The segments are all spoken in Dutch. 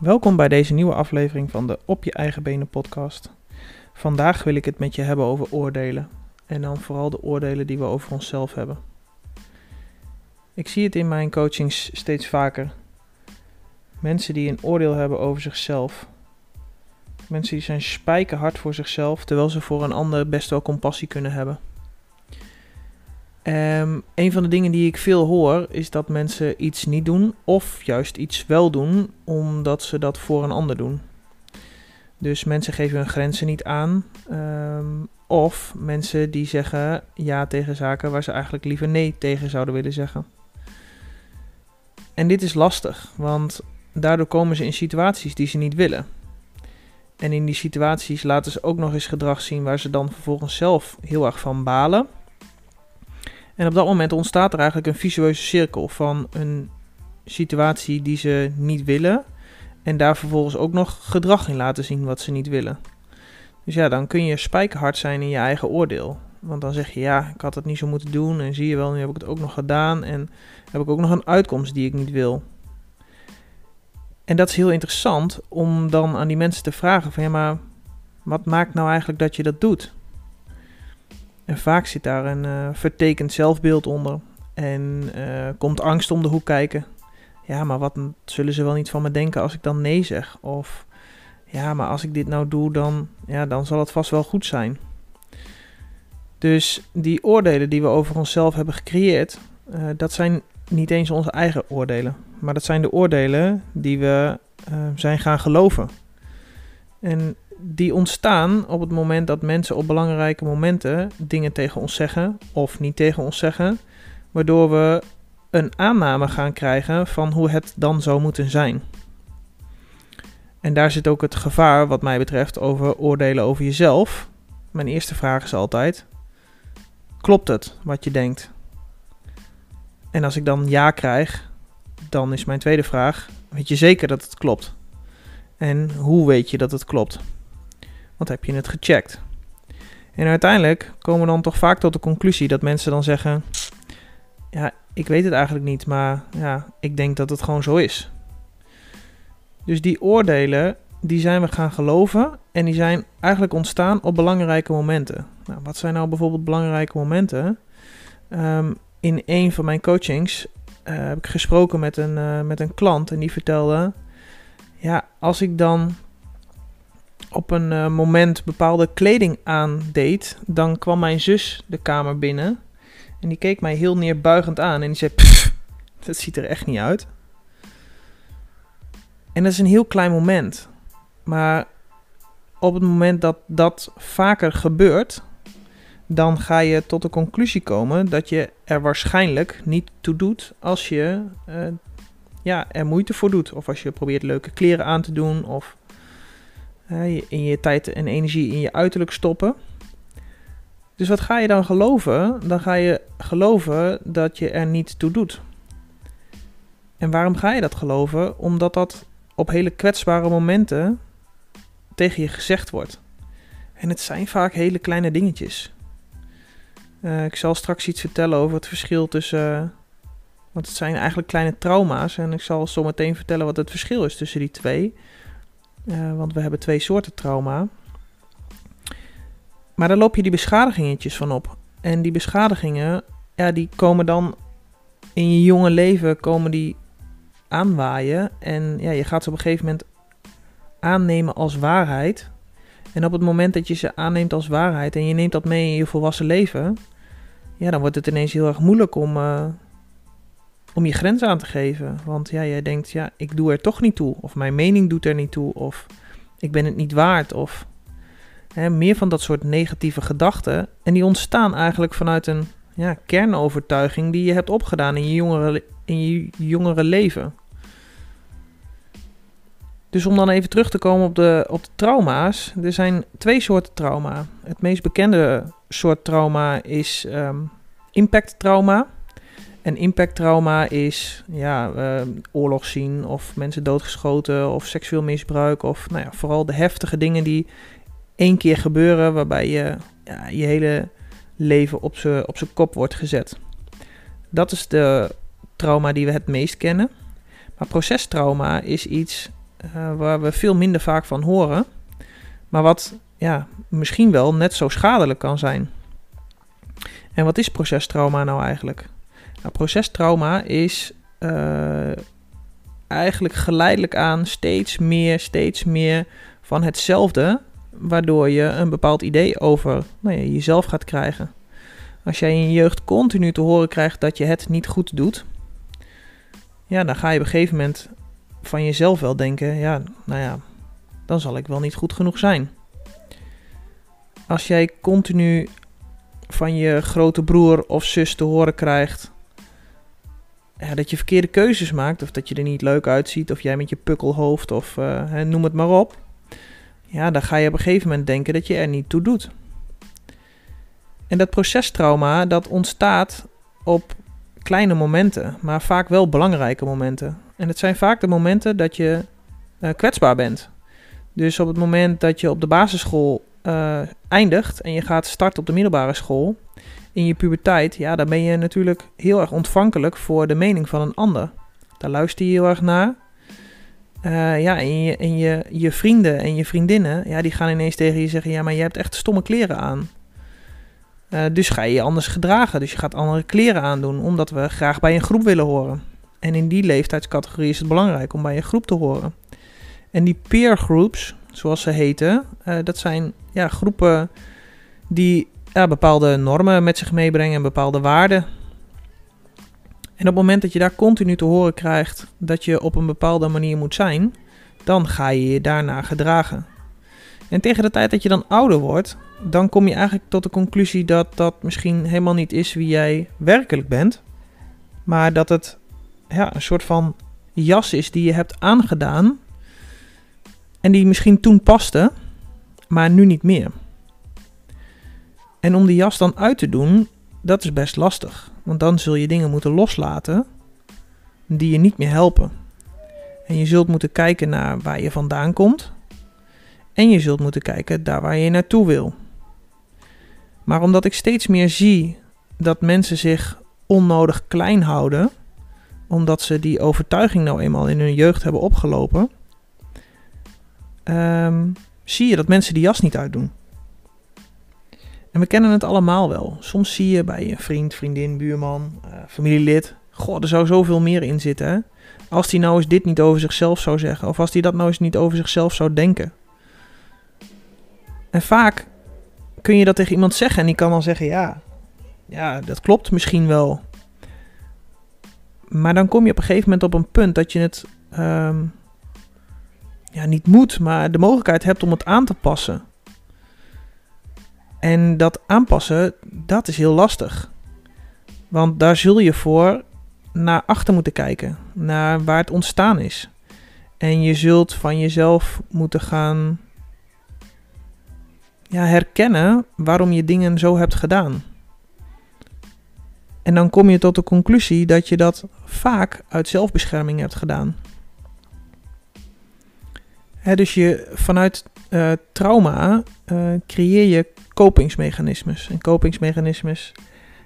Welkom bij deze nieuwe aflevering van de Op je eigen benen podcast. Vandaag wil ik het met je hebben over oordelen. En dan vooral de oordelen die we over onszelf hebben. Ik zie het in mijn coachings steeds vaker. Mensen die een oordeel hebben over zichzelf. Mensen die zijn spijkerhard voor zichzelf, terwijl ze voor een ander best wel compassie kunnen hebben. Um, een van de dingen die ik veel hoor is dat mensen iets niet doen of juist iets wel doen omdat ze dat voor een ander doen. Dus mensen geven hun grenzen niet aan. Um, of mensen die zeggen ja tegen zaken waar ze eigenlijk liever nee tegen zouden willen zeggen. En dit is lastig, want daardoor komen ze in situaties die ze niet willen. En in die situaties laten ze ook nog eens gedrag zien waar ze dan vervolgens zelf heel erg van balen. En op dat moment ontstaat er eigenlijk een visueuze cirkel van een situatie die ze niet willen. En daar vervolgens ook nog gedrag in laten zien wat ze niet willen. Dus ja, dan kun je spijkerhard zijn in je eigen oordeel. Want dan zeg je, ja, ik had het niet zo moeten doen. En zie je wel, nu heb ik het ook nog gedaan. En heb ik ook nog een uitkomst die ik niet wil. En dat is heel interessant om dan aan die mensen te vragen van, ja, maar wat maakt nou eigenlijk dat je dat doet? En vaak zit daar een uh, vertekend zelfbeeld onder. En uh, komt angst om de hoek kijken. Ja, maar wat zullen ze wel niet van me denken als ik dan nee zeg? Of ja, maar als ik dit nou doe, dan, ja, dan zal het vast wel goed zijn. Dus die oordelen die we over onszelf hebben gecreëerd, uh, dat zijn niet eens onze eigen oordelen. Maar dat zijn de oordelen die we zijn gaan geloven. En die ontstaan op het moment dat mensen op belangrijke momenten dingen tegen ons zeggen of niet tegen ons zeggen, waardoor we een aanname gaan krijgen van hoe het dan zou moeten zijn. En daar zit ook het gevaar, wat mij betreft, over oordelen over jezelf. Mijn eerste vraag is altijd: klopt het wat je denkt? En als ik dan ja krijg, dan is mijn tweede vraag: weet je zeker dat het klopt? En hoe weet je dat het klopt? Want heb je het gecheckt? En uiteindelijk komen we dan toch vaak tot de conclusie dat mensen dan zeggen: Ja, ik weet het eigenlijk niet, maar ja, ik denk dat het gewoon zo is. Dus die oordelen, die zijn we gaan geloven en die zijn eigenlijk ontstaan op belangrijke momenten. Nou, wat zijn nou bijvoorbeeld belangrijke momenten? Um, in een van mijn coachings uh, heb ik gesproken met een, uh, met een klant en die vertelde: Ja, als ik dan op een uh, moment bepaalde kleding aandeed, dan kwam mijn zus de kamer binnen. En die keek mij heel neerbuigend aan en die zei: Dat ziet er echt niet uit. En dat is een heel klein moment. Maar op het moment dat dat vaker gebeurt, dan ga je tot de conclusie komen dat je er waarschijnlijk niet toe doet als je uh, ja, er moeite voor doet. Of als je probeert leuke kleren aan te doen of in je tijd en energie in je uiterlijk stoppen. Dus wat ga je dan geloven? Dan ga je geloven dat je er niet toe doet. En waarom ga je dat geloven? Omdat dat op hele kwetsbare momenten tegen je gezegd wordt. En het zijn vaak hele kleine dingetjes. Uh, ik zal straks iets vertellen over het verschil tussen. Want het zijn eigenlijk kleine trauma's. En ik zal zo meteen vertellen wat het verschil is tussen die twee. Uh, want we hebben twee soorten trauma. Maar daar loop je die beschadigingetjes van op. En die beschadigingen, ja, die komen dan in je jonge leven komen die aanwaaien. En ja, je gaat ze op een gegeven moment aannemen als waarheid. En op het moment dat je ze aanneemt als waarheid en je neemt dat mee in je volwassen leven, ja, dan wordt het ineens heel erg moeilijk om, uh, om je grens aan te geven. Want ja, jij denkt, ja, ik doe er toch niet toe. Of mijn mening doet er niet toe. Of ik ben het niet waard. Of hè, meer van dat soort negatieve gedachten. En die ontstaan eigenlijk vanuit een ja, kernovertuiging die je hebt opgedaan in je jongere, in je jongere leven. Dus om dan even terug te komen op de, op de trauma's. Er zijn twee soorten trauma. Het meest bekende soort trauma is um, impact trauma. En impact trauma is ja, uh, oorlog zien of mensen doodgeschoten of seksueel misbruik. Of nou ja, vooral de heftige dingen die één keer gebeuren waarbij je ja, je hele leven op zijn op kop wordt gezet. Dat is de trauma die we het meest kennen. Maar procestrauma is iets eh, waar we veel minder vaak van horen, maar wat ja, misschien wel net zo schadelijk kan zijn. En wat is procestrauma nou eigenlijk? Nou, procestrauma is uh, eigenlijk geleidelijk aan steeds meer, steeds meer van hetzelfde, waardoor je een bepaald idee over nou ja, jezelf gaat krijgen. Als jij in je jeugd continu te horen krijgt dat je het niet goed doet, ja, dan ga je op een gegeven moment van jezelf wel denken: ja, nou ja, dan zal ik wel niet goed genoeg zijn. Als jij continu van je grote broer of zus te horen krijgt dat je verkeerde keuzes maakt, of dat je er niet leuk uitziet, of jij met je pukkelhoofd, of uh, noem het maar op, ja, dan ga je op een gegeven moment denken dat je er niet toe doet. En dat procestrauma, dat ontstaat op kleine momenten, maar vaak wel belangrijke momenten. En het zijn vaak de momenten dat je uh, kwetsbaar bent. Dus op het moment dat je op de basisschool uh, eindigt en je gaat starten op de middelbare school, in je puberteit, ja, dan ben je natuurlijk heel erg ontvankelijk voor de mening van een ander. Daar luister je heel erg naar. Uh, ja, en, je, en je, je vrienden en je vriendinnen, ja, die gaan ineens tegen je zeggen: Ja, maar je hebt echt stomme kleren aan. Uh, dus ga je je anders gedragen. Dus je gaat andere kleren aandoen, omdat we graag bij een groep willen horen. En in die leeftijdscategorie is het belangrijk om bij een groep te horen. En die peer groups, zoals ze heten, uh, dat zijn ja, groepen die ja, bepaalde normen met zich meebrengen en bepaalde waarden. En op het moment dat je daar continu te horen krijgt dat je op een bepaalde manier moet zijn, dan ga je je daarna gedragen. En tegen de tijd dat je dan ouder wordt, dan kom je eigenlijk tot de conclusie dat dat misschien helemaal niet is wie jij werkelijk bent, maar dat het ja, een soort van jas is die je hebt aangedaan en die misschien toen paste, maar nu niet meer. En om die jas dan uit te doen, dat is best lastig. Want dan zul je dingen moeten loslaten die je niet meer helpen. En je zult moeten kijken naar waar je vandaan komt. En je zult moeten kijken daar waar je naartoe wil. Maar omdat ik steeds meer zie dat mensen zich onnodig klein houden, omdat ze die overtuiging nou eenmaal in hun jeugd hebben opgelopen, um, zie je dat mensen die jas niet uitdoen. En we kennen het allemaal wel. Soms zie je bij je vriend, vriendin, buurman, uh, familielid. Goh, er zou zoveel meer in zitten. Hè? Als die nou eens dit niet over zichzelf zou zeggen. Of als die dat nou eens niet over zichzelf zou denken. En vaak kun je dat tegen iemand zeggen. En die kan dan zeggen: Ja, ja dat klopt misschien wel. Maar dan kom je op een gegeven moment op een punt dat je het. Um, ja, niet moet, maar de mogelijkheid hebt om het aan te passen. En dat aanpassen, dat is heel lastig. Want daar zul je voor naar achter moeten kijken, naar waar het ontstaan is. En je zult van jezelf moeten gaan ja, herkennen waarom je dingen zo hebt gedaan. En dan kom je tot de conclusie dat je dat vaak uit zelfbescherming hebt gedaan. Dus je vanuit uh, trauma uh, creëer je kopingsmechanismes. En kopingsmechanismes,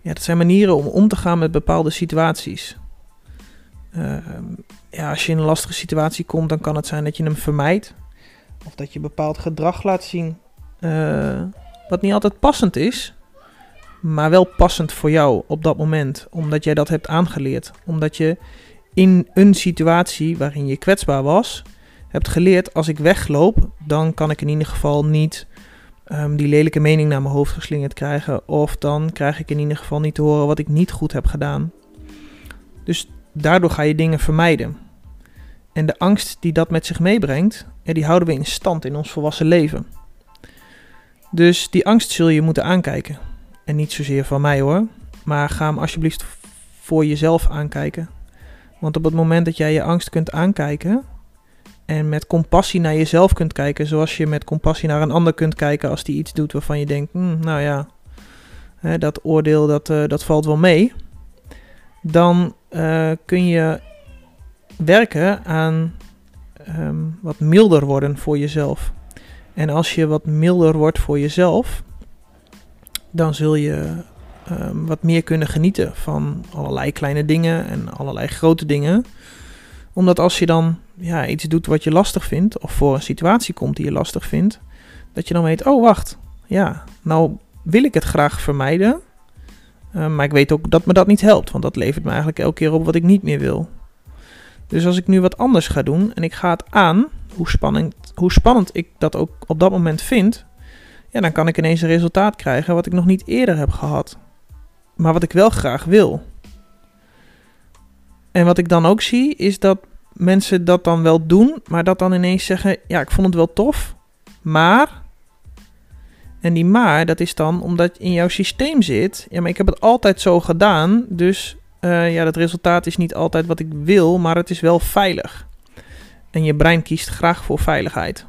ja, dat zijn manieren om om te gaan met bepaalde situaties. Uh, ja, als je in een lastige situatie komt, dan kan het zijn dat je hem vermijdt. Of dat je bepaald gedrag laat zien. Uh, wat niet altijd passend is, maar wel passend voor jou op dat moment. Omdat jij dat hebt aangeleerd. Omdat je in een situatie waarin je kwetsbaar was, hebt geleerd: als ik wegloop, dan kan ik in ieder geval niet um, die lelijke mening naar mijn hoofd geslingerd krijgen. Of dan krijg ik in ieder geval niet te horen wat ik niet goed heb gedaan. Dus daardoor ga je dingen vermijden. En de angst die dat met zich meebrengt, die houden we in stand in ons volwassen leven. Dus die angst zul je moeten aankijken. En niet zozeer van mij hoor, maar ga hem alsjeblieft voor jezelf aankijken. Want op het moment dat jij je angst kunt aankijken, en met compassie naar jezelf kunt kijken, zoals je met compassie naar een ander kunt kijken als die iets doet waarvan je denkt, hm, nou ja, hè, dat oordeel dat, uh, dat valt wel mee. Dan uh, kun je werken aan um, wat milder worden voor jezelf. En als je wat milder wordt voor jezelf, dan zul je um, wat meer kunnen genieten van allerlei kleine dingen en allerlei grote dingen. Omdat als je dan ja, iets doet wat je lastig vindt, of voor een situatie komt die je lastig vindt, dat je dan weet, oh wacht, ja, nou wil ik het graag vermijden, uh, maar ik weet ook dat me dat niet helpt, want dat levert me eigenlijk elke keer op wat ik niet meer wil. Dus als ik nu wat anders ga doen en ik ga het aan, hoe spannend, hoe spannend ik dat ook op dat moment vind, ja, dan kan ik ineens een resultaat krijgen wat ik nog niet eerder heb gehad. Maar wat ik wel graag wil. En wat ik dan ook zie, is dat mensen dat dan wel doen, maar dat dan ineens zeggen: Ja, ik vond het wel tof, maar. En die maar, dat is dan omdat in jouw systeem zit. Ja, maar ik heb het altijd zo gedaan, dus uh, ja, dat resultaat is niet altijd wat ik wil, maar het is wel veilig. En je brein kiest graag voor veiligheid.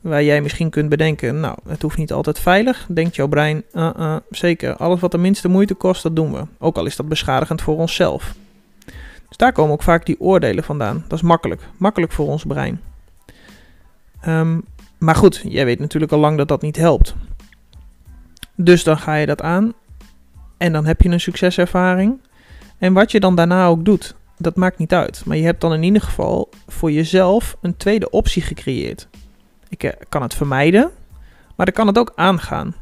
Waar jij misschien kunt bedenken, nou, het hoeft niet altijd veilig. Denkt jouw brein, uh, uh, zeker, alles wat de minste moeite kost, dat doen we. Ook al is dat beschadigend voor onszelf. Dus daar komen ook vaak die oordelen vandaan. Dat is makkelijk. Makkelijk voor ons brein. Um, maar goed, jij weet natuurlijk al lang dat dat niet helpt. Dus dan ga je dat aan. En dan heb je een succeservaring. En wat je dan daarna ook doet, dat maakt niet uit. Maar je hebt dan in ieder geval voor jezelf een tweede optie gecreëerd. Ik eh, kan het vermijden, maar ik kan het ook aangaan.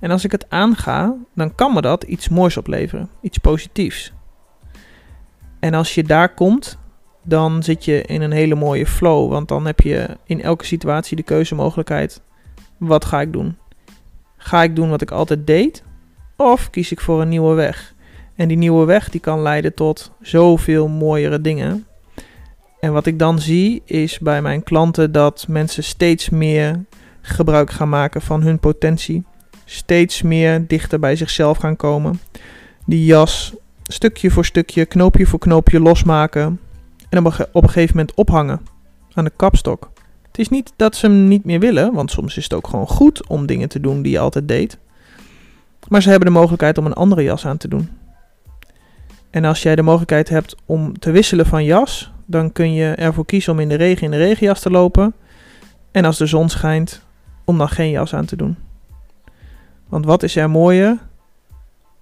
En als ik het aanga, dan kan me dat iets moois opleveren, iets positiefs. En als je daar komt, dan zit je in een hele mooie flow. Want dan heb je in elke situatie de keuzemogelijkheid: wat ga ik doen? Ga ik doen wat ik altijd deed? Of kies ik voor een nieuwe weg? En die nieuwe weg die kan leiden tot zoveel mooiere dingen. En wat ik dan zie is bij mijn klanten dat mensen steeds meer gebruik gaan maken van hun potentie. Steeds meer dichter bij zichzelf gaan komen. Die jas stukje voor stukje, knoopje voor knoopje losmaken. En op een gegeven moment ophangen aan de kapstok. Het is niet dat ze hem niet meer willen, want soms is het ook gewoon goed om dingen te doen die je altijd deed. Maar ze hebben de mogelijkheid om een andere jas aan te doen. En als jij de mogelijkheid hebt om te wisselen van jas, dan kun je ervoor kiezen om in de regen in de regenjas te lopen. En als de zon schijnt, om dan geen jas aan te doen. Want wat is er mooier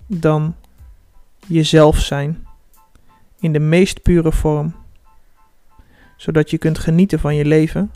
dan jezelf zijn? In de meest pure vorm. Zodat je kunt genieten van je leven